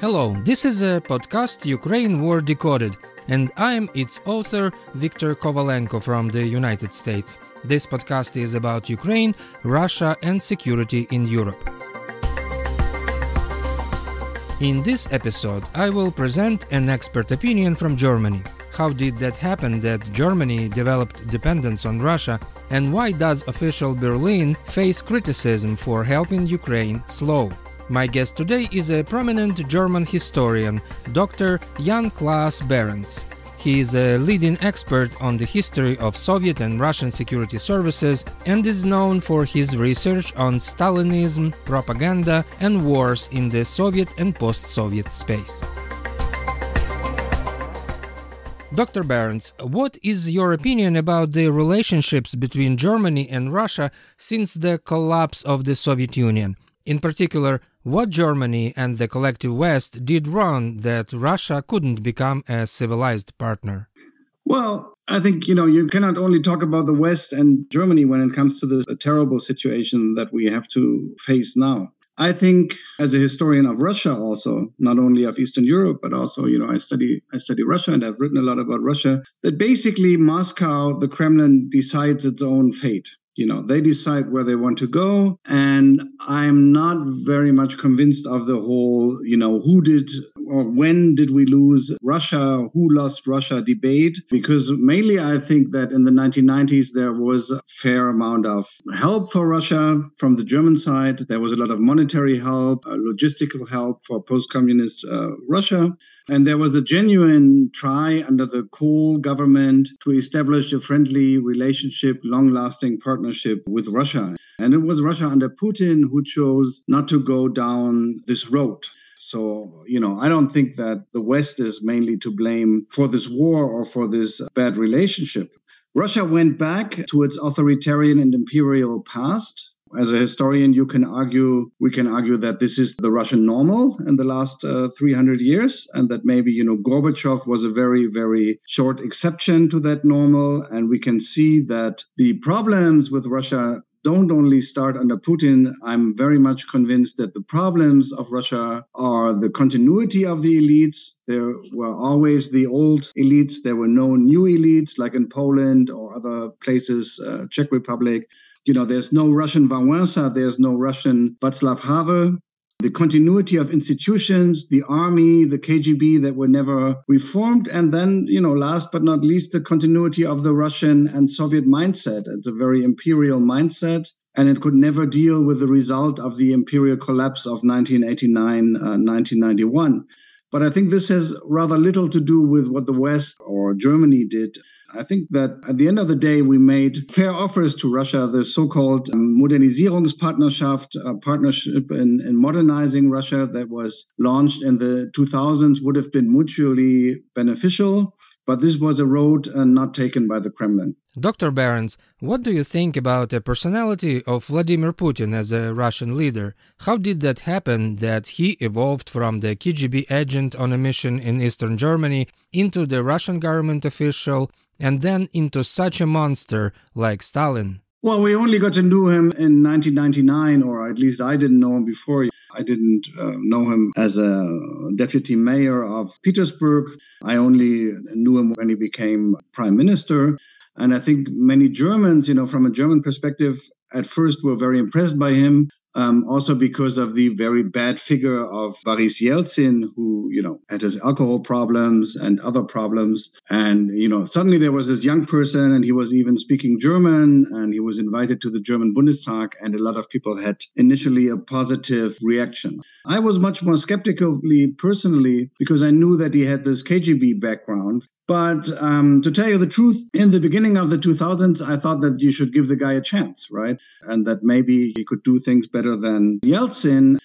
Hello, this is a podcast Ukraine War Decoded, and I'm its author Viktor Kovalenko from the United States. This podcast is about Ukraine, Russia, and security in Europe. In this episode, I will present an expert opinion from Germany. How did that happen that Germany developed dependence on Russia, and why does official Berlin face criticism for helping Ukraine slow? My guest today is a prominent German historian, Dr. Jan Claas Behrends. He is a leading expert on the history of Soviet and Russian security services and is known for his research on Stalinism, propaganda, and wars in the Soviet and post Soviet space. Dr. Behrends, what is your opinion about the relationships between Germany and Russia since the collapse of the Soviet Union? In particular, what Germany and the collective West did wrong that Russia couldn't become a civilized partner? Well, I think, you know, you cannot only talk about the West and Germany when it comes to this terrible situation that we have to face now. I think as a historian of Russia also, not only of Eastern Europe, but also, you know, I study I study Russia and I've written a lot about Russia, that basically Moscow, the Kremlin decides its own fate you know they decide where they want to go. And i'm not very much convinced of the whole you know who did when did we lose russia who lost russia debate because mainly i think that in the 1990s there was a fair amount of help for russia from the german side there was a lot of monetary help uh, logistical help for post-communist uh, russia and there was a genuine try under the Kohl government to establish a friendly relationship, long lasting partnership with Russia. And it was Russia under Putin who chose not to go down this road. So, you know, I don't think that the West is mainly to blame for this war or for this bad relationship. Russia went back to its authoritarian and imperial past as a historian, you can argue, we can argue that this is the Russian normal in the last uh, 300 years, and that maybe, you know, Gorbachev was a very, very short exception to that normal. And we can see that the problems with Russia don't only start under Putin. I'm very much convinced that the problems of Russia are the continuity of the elites. There were always the old elites. There were no new elites like in Poland or other places, uh, Czech Republic. You know, there's no Russian Wałęsa, there's no Russian Václav Havel. The continuity of institutions, the army, the KGB that were never reformed. And then, you know, last but not least, the continuity of the Russian and Soviet mindset. It's a very imperial mindset and it could never deal with the result of the imperial collapse of 1989 uh, 1991 but i think this has rather little to do with what the west or germany did I think that at the end of the day, we made fair offers to Russia, the so called Modernisierungspartnerschaft, a partnership in, in modernizing Russia that was launched in the 2000s, would have been mutually beneficial. But this was a road uh, not taken by the Kremlin. Dr. Behrends, what do you think about the personality of Vladimir Putin as a Russian leader? How did that happen that he evolved from the KGB agent on a mission in eastern Germany into the Russian government official and then into such a monster like Stalin? Well, we only got to know him in 1999, or at least I didn't know him before. I didn't uh, know him as a deputy mayor of Petersburg. I only knew him when he became prime minister. And I think many Germans, you know, from a German perspective, at first were very impressed by him um, also because of the very bad figure of Boris Yeltsin, who you know had his alcohol problems and other problems, and you know suddenly there was this young person, and he was even speaking German, and he was invited to the German Bundestag, and a lot of people had initially a positive reaction. I was much more skeptically personally because I knew that he had this KGB background, but um, to tell you the truth, in the beginning of the 2000s, I thought that you should give the guy a chance, right? And that maybe he could do things better than Yeltsin.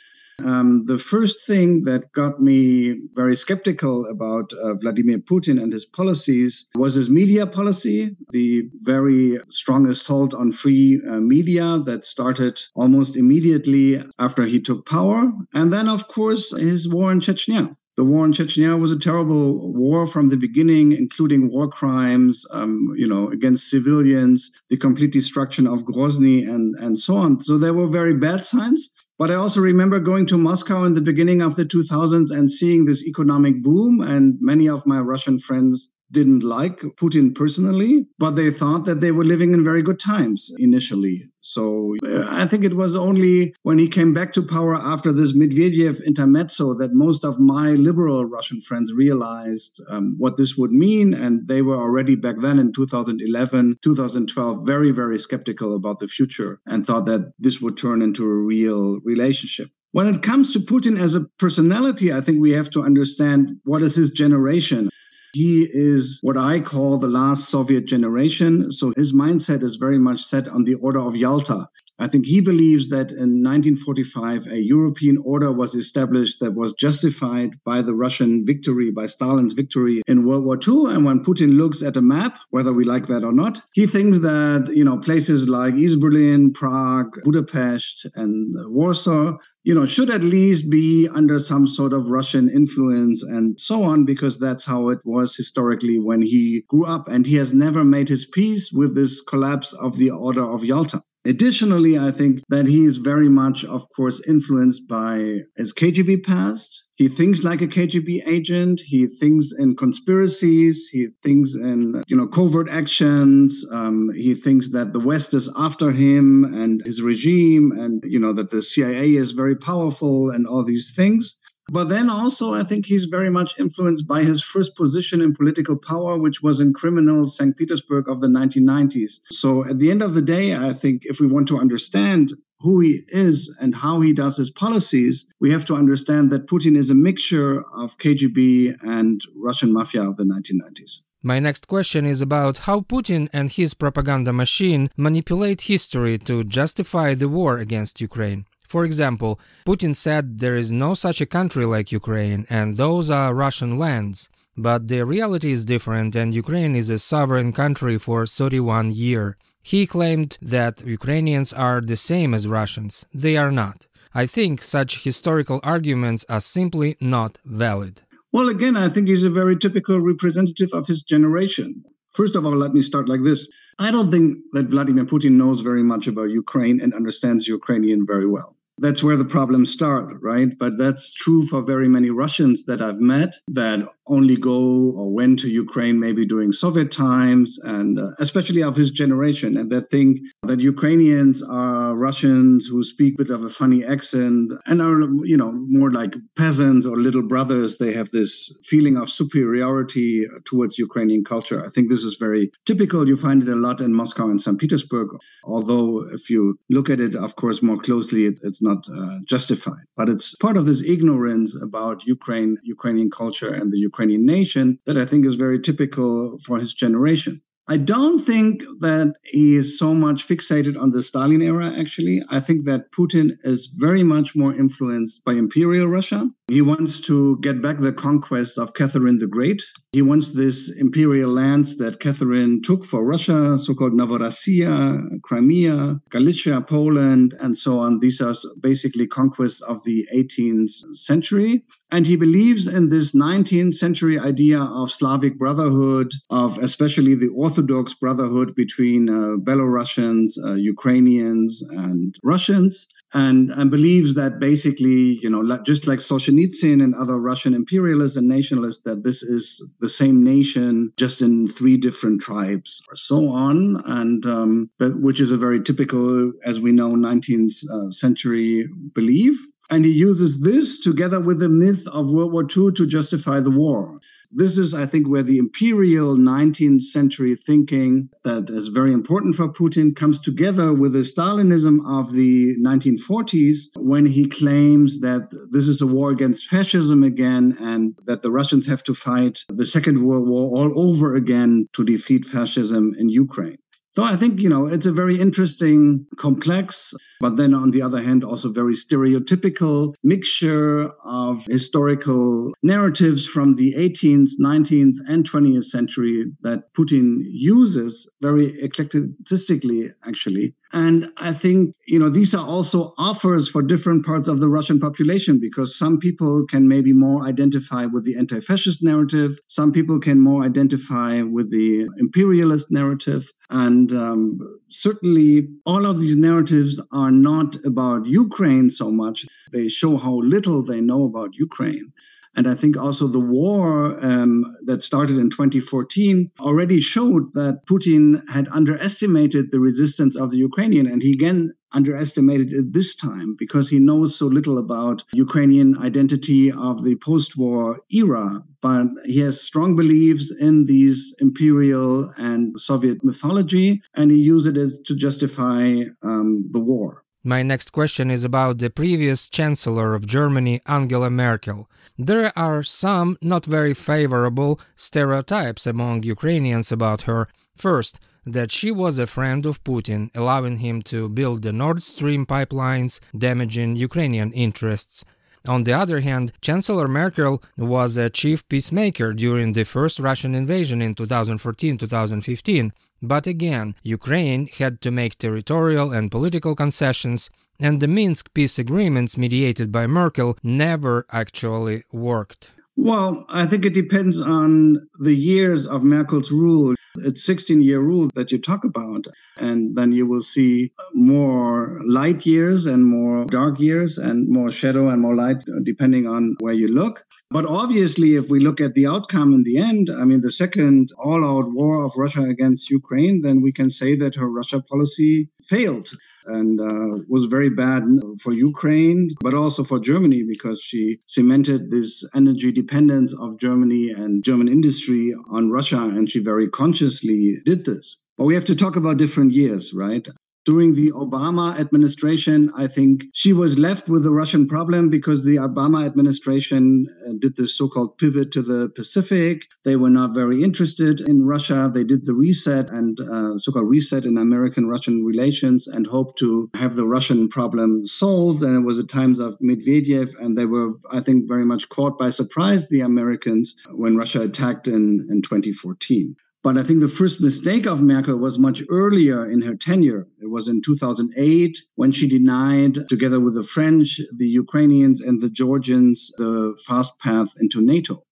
Um, the first thing that got me very skeptical about uh, Vladimir Putin and his policies was his media policy, the very strong assault on free uh, media that started almost immediately after he took power. And then, of course, his war in Chechnya. The war in Chechnya was a terrible war from the beginning, including war crimes, um, you know, against civilians, the complete destruction of Grozny, and and so on. So there were very bad signs. But I also remember going to Moscow in the beginning of the 2000s and seeing this economic boom. And many of my Russian friends didn't like Putin personally, but they thought that they were living in very good times initially. So uh, I think it was only when he came back to power after this Medvedev intermezzo that most of my liberal Russian friends realized um, what this would mean. And they were already back then in 2011, 2012, very, very skeptical about the future and thought that this would turn into a real relationship. When it comes to Putin as a personality, I think we have to understand what is his generation. He is what I call the last Soviet generation. So his mindset is very much set on the Order of Yalta. I think he believes that in 1945, a European order was established that was justified by the Russian victory, by Stalin's victory in World War II. And when Putin looks at a map, whether we like that or not, he thinks that, you know, places like East Berlin, Prague, Budapest, and Warsaw you know, should at least be under some sort of Russian influence and so on, because that's how it was historically when he grew up. And he has never made his peace with this collapse of the Order of Yalta. Additionally, I think that he is very much, of course, influenced by his KGB past. He thinks like a KGB agent. He thinks in conspiracies. He thinks in, you know, covert actions. Um, he thinks that the West is after him and his regime, and you know that the CIA is very powerful and all these things. But then also, I think he's very much influenced by his first position in political power, which was in criminal St. Petersburg of the 1990s. So at the end of the day, I think if we want to understand who he is and how he does his policies, we have to understand that Putin is a mixture of KGB and Russian mafia of the 1990s. My next question is about how Putin and his propaganda machine manipulate history to justify the war against Ukraine. For example, Putin said there is no such a country like Ukraine and those are Russian lands. But the reality is different and Ukraine is a sovereign country for 31 years. He claimed that Ukrainians are the same as Russians. They are not. I think such historical arguments are simply not valid. Well, again, I think he's a very typical representative of his generation. First of all, let me start like this. I don't think that Vladimir Putin knows very much about Ukraine and understands Ukrainian very well. That's where the problems start, right? But that's true for very many Russians that I've met that only go or went to Ukraine maybe during Soviet times, and uh, especially of his generation, and that think that Ukrainians are Russians who speak a bit of a funny accent and are, you know, more like peasants or little brothers. They have this feeling of superiority towards Ukrainian culture. I think this is very typical. You find it a lot in Moscow and St. Petersburg, although if you look at it, of course, more closely, it, it's not uh, justified. But it's part of this ignorance about Ukraine, Ukrainian culture, and the nation that I think is very typical for his generation. I don't think that he is so much fixated on the Stalin era, actually. I think that Putin is very much more influenced by Imperial Russia. He wants to get back the conquest of Catherine the Great. He wants this imperial lands that Catherine took for Russia, so called Novorossiya, Crimea, Galicia, Poland, and so on. These are basically conquests of the 18th century. And he believes in this 19th century idea of Slavic brotherhood, of especially the Orthodox brotherhood between uh, Belarusians, uh, Ukrainians, and Russians, and, and believes that basically, you know, just like Solzhenitsyn and other Russian imperialists and nationalists, that this is the same nation just in three different tribes or so on, and um, that, which is a very typical, as we know, 19th uh, century belief. And he uses this together with the myth of World War II to justify the war. This is, I think, where the imperial 19th century thinking that is very important for Putin comes together with the Stalinism of the 1940s when he claims that this is a war against fascism again and that the Russians have to fight the Second World War all over again to defeat fascism in Ukraine. So I think, you know, it's a very interesting, complex, but then on the other hand, also very stereotypical mixture of historical narratives from the 18th, 19th, and 20th century that Putin uses very eclectically, actually. And I think, you know, these are also offers for different parts of the Russian population because some people can maybe more identify with the anti fascist narrative, some people can more identify with the imperialist narrative. And um, certainly, all of these narratives are not about Ukraine so much. They show how little they know about Ukraine. And I think also the war um, that started in 2014 already showed that Putin had underestimated the resistance of the Ukrainian. And he again underestimated it this time because he knows so little about Ukrainian identity of the post-war era. But he has strong beliefs in these imperial and Soviet mythology, and he uses it to justify um, the war. My next question is about the previous Chancellor of Germany, Angela Merkel. There are some not very favorable stereotypes among Ukrainians about her. First, that she was a friend of Putin, allowing him to build the Nord Stream pipelines, damaging Ukrainian interests. On the other hand, Chancellor Merkel was a chief peacemaker during the first Russian invasion in 2014 2015, but again, Ukraine had to make territorial and political concessions, and the Minsk peace agreements mediated by Merkel never actually worked. Well, I think it depends on the years of Merkel's rule. It's 16 year rule that you talk about. And then you will see more light years and more dark years and more shadow and more light, uh, depending on where you look. But obviously, if we look at the outcome in the end, I mean, the second all out war of Russia against Ukraine, then we can say that her Russia policy failed and uh, was very bad for Ukraine, but also for Germany because she cemented this energy dependence of Germany and German industry on Russia, and she very consciously did this. But we have to talk about different years, right? During the Obama administration, I think she was left with the Russian problem because the Obama administration uh, did the so called pivot to the Pacific. They were not very interested in Russia. They did the reset and uh, so called reset in American Russian relations and hoped to have the Russian problem solved. And it was at times of Medvedev, and they were, I think, very much caught by surprise, the Americans, when Russia attacked in, in 2014. But I think the first mistake of Merkel was much earlier in her tenure. It was in 2008 when she denied, together with the French, the Ukrainians, and the Georgians, the fast path into NATO.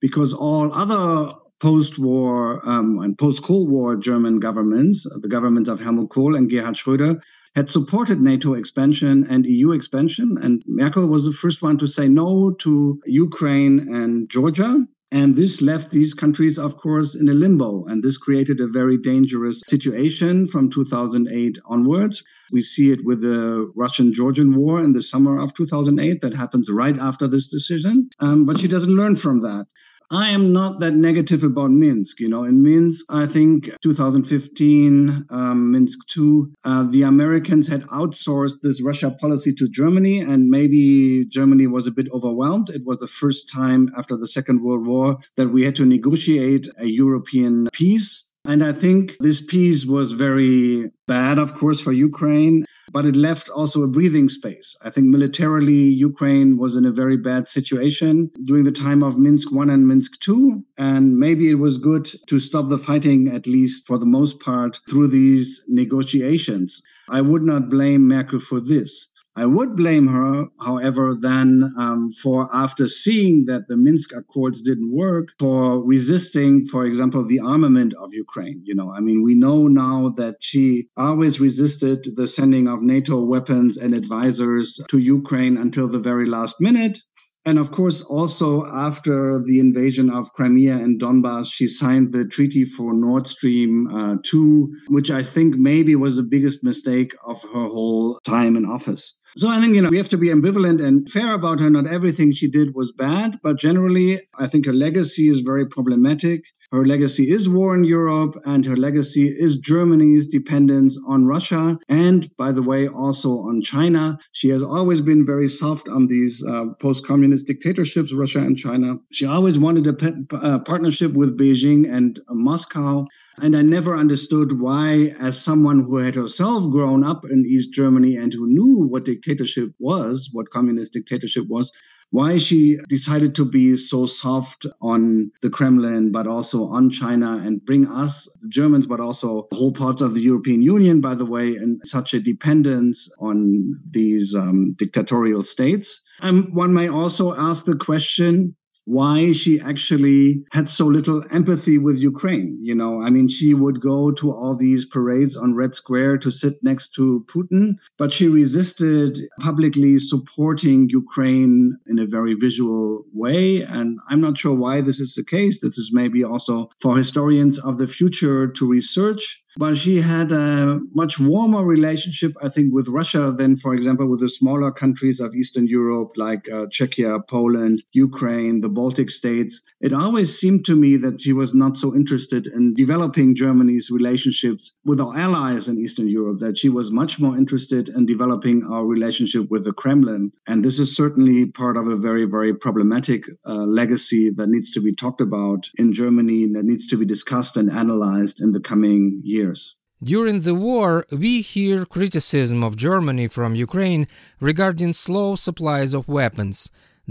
Because all other post war um, and post Cold War German governments, the governments of Helmut Kohl and Gerhard Schröder, had supported NATO expansion and EU expansion. And Merkel was the first one to say no to Ukraine and Georgia. And this left these countries, of course, in a limbo. And this created a very dangerous situation from 2008 onwards. We see it with the Russian Georgian war in the summer of 2008. That happens right after this decision. Um, but she doesn't learn from that. I am not that negative about Minsk. You know, in Minsk, I think 2015, um, Minsk 2, uh, the Americans had outsourced this Russia policy to Germany, and maybe Germany was a bit overwhelmed. It was the first time after the Second World War that we had to negotiate a European peace. And I think this peace was very bad, of course, for Ukraine but it left also a breathing space. I think militarily, Ukraine was in a very bad situation during the time of Minsk 1 and Minsk 2. And maybe it was good to stop the fighting, at least for the most part, through these negotiations. I would not blame Merkel for this. I would blame her, however, then um, for after seeing that the Minsk Accords didn't work, for resisting, for example, the armament of Ukraine. You know, I mean, we know now that she always resisted the sending of NATO weapons and advisors to Ukraine until the very last minute. And of course, also after the invasion of Crimea and Donbass, she signed the treaty for Nord Stream uh, 2, which I think maybe was the biggest mistake of her whole time in office. So I think, you know, we have to be ambivalent and fair about her. Not everything she did was bad, but generally, I think her legacy is very problematic. Her legacy is war in Europe, and her legacy is Germany's dependence on Russia, and by the way, also on China. She has always been very soft on these uh, post communist dictatorships, Russia and China. She always wanted a pe- uh, partnership with Beijing and uh, Moscow. And I never understood why, as someone who had herself grown up in East Germany and who knew what dictatorship was, what communist dictatorship was, why she decided to be so soft on the Kremlin, but also on China and bring us, the Germans, but also whole parts of the European Union, by the way, in such a dependence on these um, dictatorial states. And one may also ask the question why she actually had so little empathy with Ukraine. You know, I mean, she would go to all these parades on Red Square to sit next to Putin, but she resisted publicly supporting Ukraine in a very visual way. And I'm not sure why this is the case. This is maybe also for historians of the future to research but she had a much warmer relationship, I think, with Russia than, for example, with the smaller countries of Eastern Europe like uh, Czechia, Poland, Ukraine, the Baltic states. It always seemed to me that she was not so interested in developing Germany's relationships with our allies in Eastern Europe, that she was much more interested in developing our relationship with the Kremlin. And this is certainly part of a very, very problematic uh, legacy that needs to be talked about in Germany, and that needs to be discussed and analyzed in the coming years years. During the war, we hear criticism of Germany from Ukraine regarding slow supplies of weapons.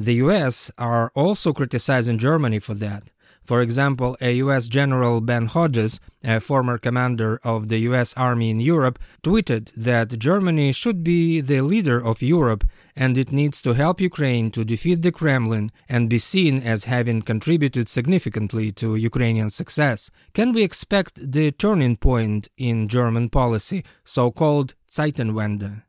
The US are also criticizing Germany for that. For example, a US General Ben Hodges, a former commander of the US Army in Europe, tweeted that Germany should be the leader of Europe and it needs to help Ukraine to defeat the Kremlin and be seen as having contributed significantly to Ukrainian success. Can we expect the turning point in German policy, so called Zeitenwende?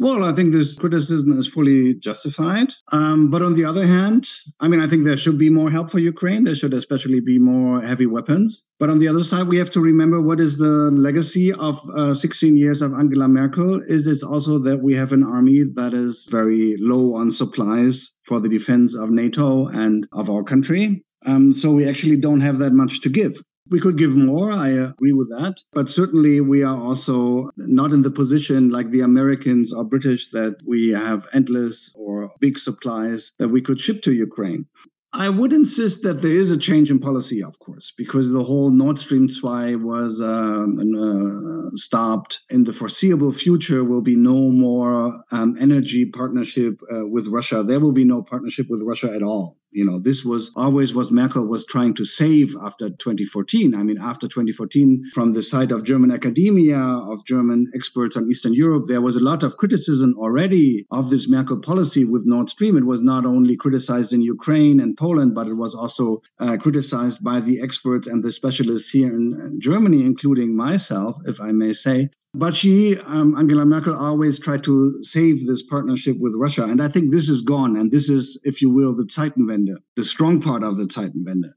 Well, I think this criticism is fully justified. Um, but on the other hand, I mean, I think there should be more help for Ukraine. There should especially be more heavy weapons. But on the other side, we have to remember what is the legacy of uh, 16 years of Angela Merkel. Is It is also that we have an army that is very low on supplies for the defense of NATO and of our country. Um, so we actually don't have that much to give. We could give more, I agree with that. But certainly, we are also not in the position like the Americans or British that we have endless or big supplies that we could ship to Ukraine. I would insist that there is a change in policy, of course, because the whole Nord Stream 2 was um, uh, stopped. In the foreseeable future, will be no more um, energy partnership uh, with Russia. There will be no partnership with Russia at all. You know, this was always what Merkel was trying to save after 2014. I mean, after 2014, from the side of German academia, of German experts on Eastern Europe, there was a lot of criticism already of this Merkel policy with Nord Stream. It was not only criticized in Ukraine and Poland, but it was also uh, criticized by the experts and the specialists here in Germany, including myself, if I may say. But she, um, Angela Merkel, always tried to save this partnership with Russia. And I think this is gone. And this is, if you will, the Zeitenwende, the strong part of the Zeitenwende.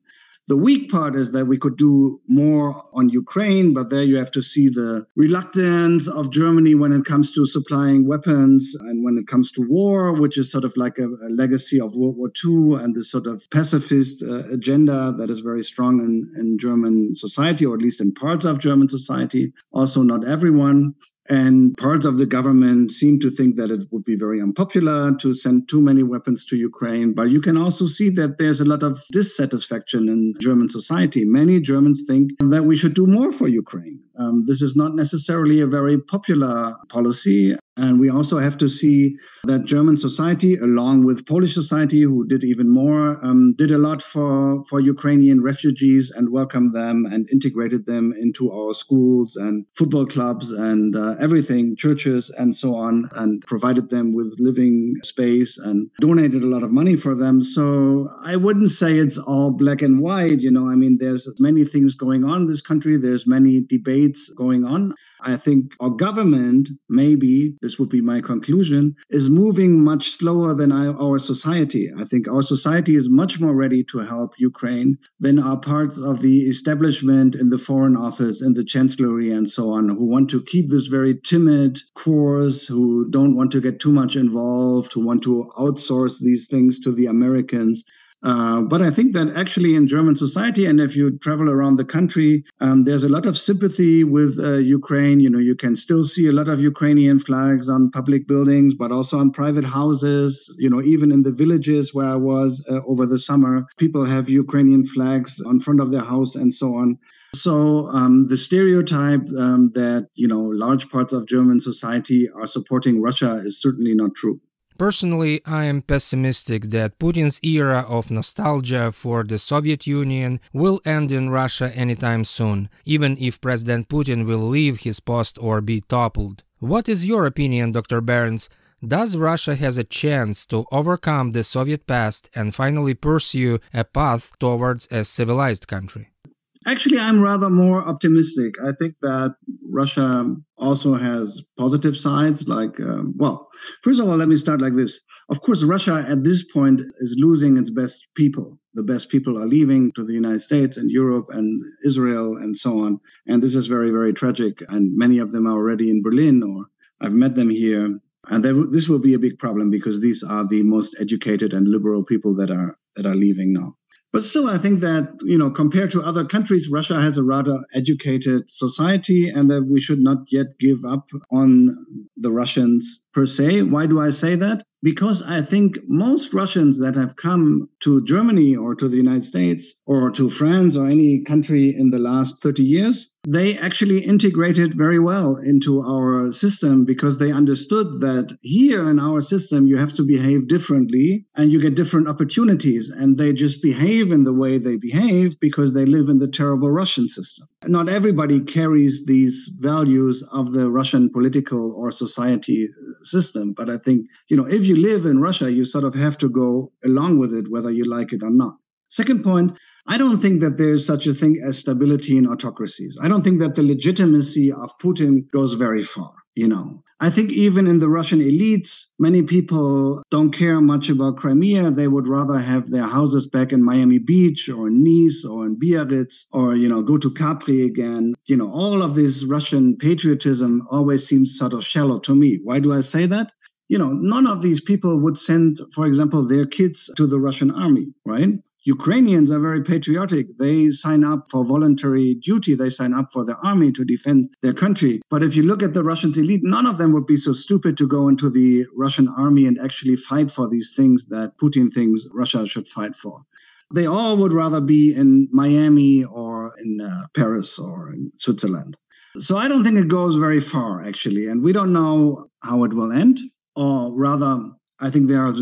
The weak part is that we could do more on Ukraine, but there you have to see the reluctance of Germany when it comes to supplying weapons and when it comes to war, which is sort of like a, a legacy of World War II and the sort of pacifist uh, agenda that is very strong in, in German society, or at least in parts of German society. Also, not everyone. And parts of the government seem to think that it would be very unpopular to send too many weapons to Ukraine. But you can also see that there's a lot of dissatisfaction in German society. Many Germans think that we should do more for Ukraine. Um, this is not necessarily a very popular policy. And we also have to see that German society, along with Polish society, who did even more, um, did a lot for, for Ukrainian refugees and welcomed them and integrated them into our schools and football clubs and uh, everything, churches and so on, and provided them with living space and donated a lot of money for them. So I wouldn't say it's all black and white. You know, I mean, there's many things going on in this country, there's many debates going on. I think our government, maybe, this would be my conclusion, is moving much slower than our society. I think our society is much more ready to help Ukraine than are parts of the establishment in the Foreign Office, in the Chancellery, and so on, who want to keep this very timid course, who don't want to get too much involved, who want to outsource these things to the Americans. Uh, but I think that actually in German society, and if you travel around the country, um, there's a lot of sympathy with uh, Ukraine. You know, you can still see a lot of Ukrainian flags on public buildings, but also on private houses. You know, even in the villages where I was uh, over the summer, people have Ukrainian flags on front of their house and so on. So um, the stereotype um, that you know large parts of German society are supporting Russia is certainly not true. Personally, I am pessimistic that Putin's era of nostalgia for the Soviet Union will end in Russia anytime soon, even if President Putin will leave his post or be toppled. What is your opinion, Dr. Behrends? Does Russia has a chance to overcome the Soviet past and finally pursue a path towards a civilized country? Actually, I'm rather more optimistic. I think that Russia also has positive sides. Like, um, well, first of all, let me start like this. Of course, Russia at this point is losing its best people. The best people are leaving to the United States and Europe and Israel and so on. And this is very, very tragic. And many of them are already in Berlin or I've met them here. And this will be a big problem because these are the most educated and liberal people that are that are leaving now. But still, I think that, you know, compared to other countries, Russia has a rather educated society and that we should not yet give up on the Russians per se. Why do I say that? Because I think most Russians that have come to Germany or to the United States or to France or any country in the last 30 years they actually integrated very well into our system because they understood that here in our system you have to behave differently and you get different opportunities. And they just behave in the way they behave because they live in the terrible russian system. Not everybody carries these values of the russian political or society system. But i think you know if you live in russia you sort of have to go along with it whether you like it or not. Second point I don't think that there's such a thing as stability in autocracies. I don't think that the legitimacy of Putin goes very far, you know. I think even in the Russian elites, many people don't care much about Crimea. They would rather have their houses back in Miami Beach or Nice or in Biarritz or, you know, go to Capri again. You know, all of this Russian patriotism always seems sort of shallow to me. Why do I say that? you know, none of these people would send, for example, their kids to the Russian army, right? Ukrainians are very patriotic. They sign up for voluntary duty. They sign up for the army to defend their country. But if you look at the Russian elite, none of them would be so stupid to go into the Russian army and actually fight for these things that Putin thinks Russia should fight for. They all would rather be in Miami or in uh, Paris or in Switzerland. So I don't think it goes very far, actually. And we don't know how it will end. Or rather, I think there are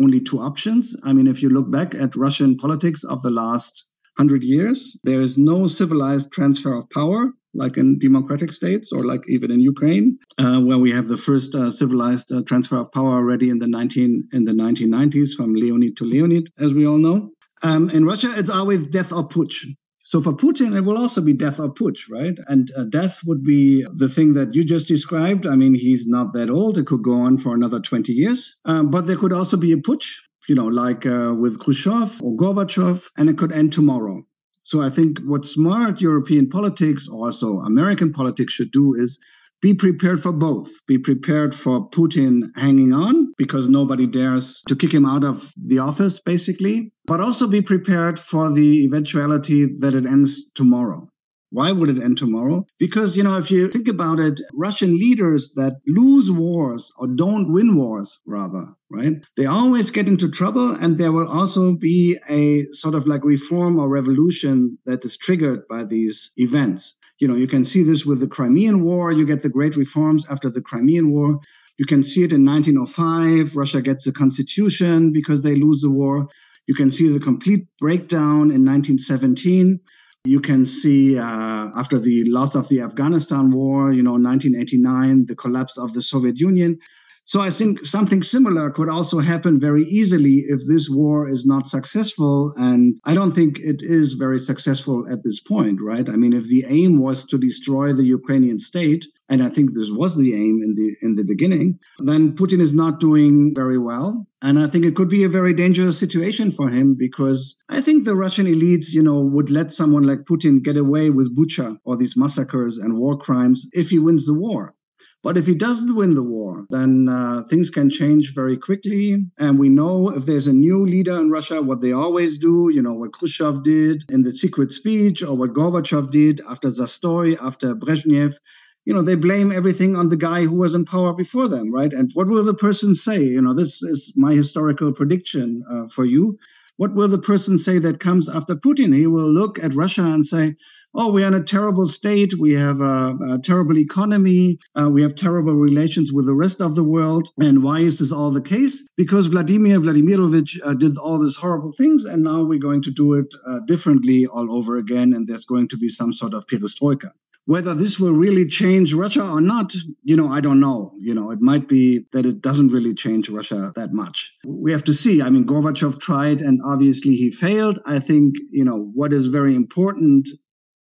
only two options. I mean, if you look back at Russian politics of the last hundred years, there is no civilized transfer of power like in democratic states or like even in Ukraine, uh, where we have the first uh, civilized uh, transfer of power already in the 19 in the 1990s from Leonid to Leonid, as we all know. Um, in Russia, it's always death or putsch. So for Putin, it will also be death or putsch, right? And uh, death would be the thing that you just described. I mean, he's not that old. It could go on for another 20 years. Um, but there could also be a putsch, you know, like uh, with Khrushchev or Gorbachev, and it could end tomorrow. So I think what smart European politics, also American politics, should do is be prepared for both. Be prepared for Putin hanging on because nobody dares to kick him out of the office, basically, but also be prepared for the eventuality that it ends tomorrow. Why would it end tomorrow? Because, you know, if you think about it, Russian leaders that lose wars or don't win wars, rather, right? They always get into trouble, and there will also be a sort of like reform or revolution that is triggered by these events. You know, you can see this with the Crimean War. You get the great reforms after the Crimean War. You can see it in 1905. Russia gets the constitution because they lose the war. You can see the complete breakdown in 1917. You can see uh, after the loss of the Afghanistan war, you know, 1989, the collapse of the Soviet Union. So I think something similar could also happen very easily if this war is not successful. And I don't think it is very successful at this point, right? I mean, if the aim was to destroy the Ukrainian state, and I think this was the aim in the in the beginning, then Putin is not doing very well. And I think it could be a very dangerous situation for him because I think the Russian elites, you know, would let someone like Putin get away with Bucha or these massacres and war crimes if he wins the war. But if he doesn't win the war, then uh, things can change very quickly. And we know if there's a new leader in Russia, what they always do, you know, what Khrushchev did in the secret speech or what Gorbachev did after Zastoy, after Brezhnev, you know, they blame everything on the guy who was in power before them, right? And what will the person say? You know, this is my historical prediction uh, for you. What will the person say that comes after Putin? He will look at Russia and say, oh, we're in a terrible state. We have a, a terrible economy. Uh, we have terrible relations with the rest of the world. And why is this all the case? Because Vladimir Vladimirovich uh, did all these horrible things, and now we're going to do it uh, differently all over again. And there's going to be some sort of perestroika. Whether this will really change Russia or not, you know, I don't know. You know, it might be that it doesn't really change Russia that much. We have to see. I mean, Gorbachev tried and obviously he failed. I think, you know, what is very important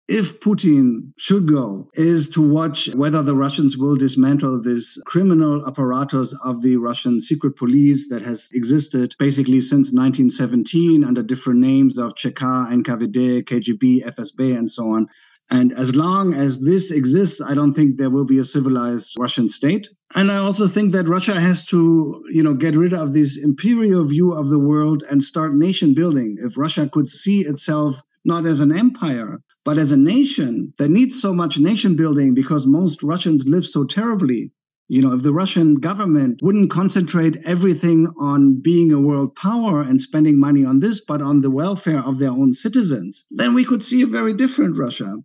if Putin should go, is to watch whether the Russians will dismantle this criminal apparatus of the Russian secret police that has existed basically since 1917 under different names of Cheka, NKVD, KGB, FSB, and so on. And as long as this exists, I don't think there will be a civilized Russian state. And I also think that Russia has to, you know, get rid of this imperial view of the world and start nation building. If Russia could see itself not as an empire, but as a nation that needs so much nation building because most Russians live so terribly. You know, if the Russian government wouldn't concentrate everything on being a world power and spending money on this, but on the welfare of their own citizens, then we could see a very different Russia.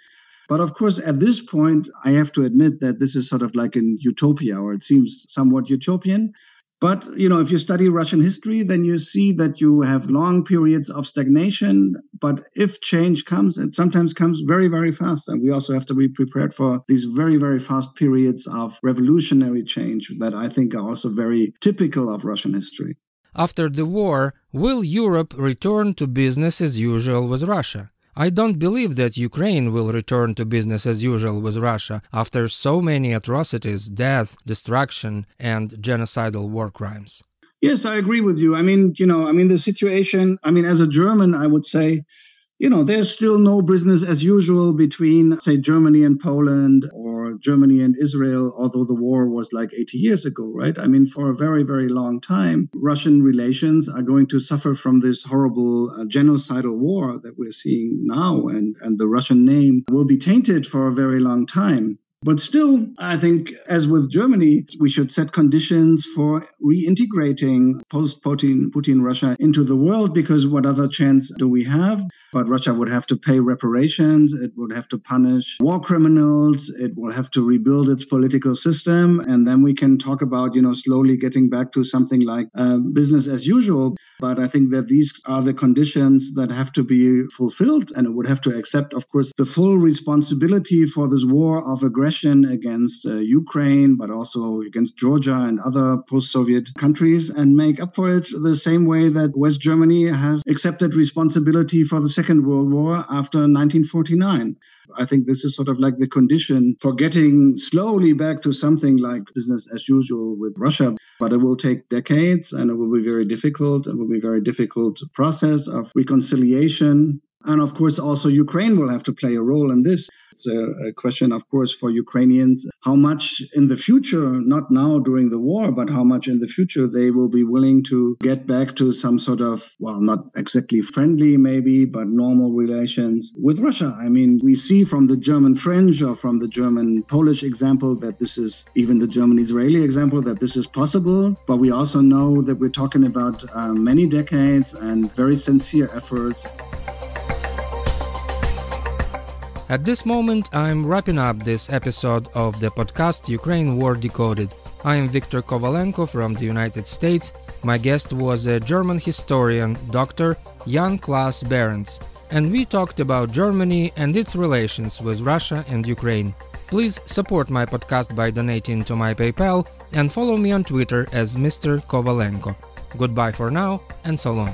But of course, at this point, I have to admit that this is sort of like an utopia, or it seems somewhat utopian. But you know, if you study Russian history, then you see that you have long periods of stagnation. But if change comes, it sometimes comes very, very fast. And we also have to be prepared for these very, very fast periods of revolutionary change that I think are also very typical of Russian history. After the war, will Europe return to business as usual with Russia? I don't believe that Ukraine will return to business as usual with Russia after so many atrocities, death, destruction, and genocidal war crimes. Yes, I agree with you. I mean, you know, I mean, the situation, I mean, as a German, I would say you know, there's still no business as usual between, say, Germany and Poland or Germany and Israel, although the war was like 80 years ago, right? I mean, for a very, very long time, Russian relations are going to suffer from this horrible uh, genocidal war that we're seeing now, and, and the Russian name will be tainted for a very long time. But still, I think, as with Germany, we should set conditions for reintegrating post Putin, Russia into the world because what other chance do we have? But Russia would have to pay reparations, it would have to punish war criminals, it will have to rebuild its political system. And then we can talk about, you know, slowly getting back to something like uh, business as usual. But I think that these are the conditions that have to be fulfilled. And it would have to accept, of course, the full responsibility for this war of aggression aggression against uh, Ukraine, but also against Georgia and other post Soviet countries, and make up for it the same way that West Germany has accepted responsibility for the Second World War after 1949. I think this is sort of like the condition for getting slowly back to something like business as usual with Russia. But it will take decades and it will be very difficult. It will be a very difficult process of reconciliation and of course, also Ukraine will have to play a role in this. It's a, question, of course, for Ukrainians how much in the future, not now during the war, but how much in the future they will be willing to get back to some sort of, well, not exactly friendly, maybe, but normal relations with Russia. I mean, we see from the German French or from the German Polish example that this is, even the German Israeli example, that this is possible. But we also know that we're talking about uh, many decades and very sincere efforts. At this moment, I'm wrapping up this episode of the podcast Ukraine War Decoded. I am Viktor Kovalenko from the United States. My guest was a German historian, Dr. Jan Claas Behrends, and we talked about Germany and its relations with Russia and Ukraine. Please support my podcast by donating to my PayPal and follow me on Twitter as Mr. Kovalenko. Goodbye for now, and so long.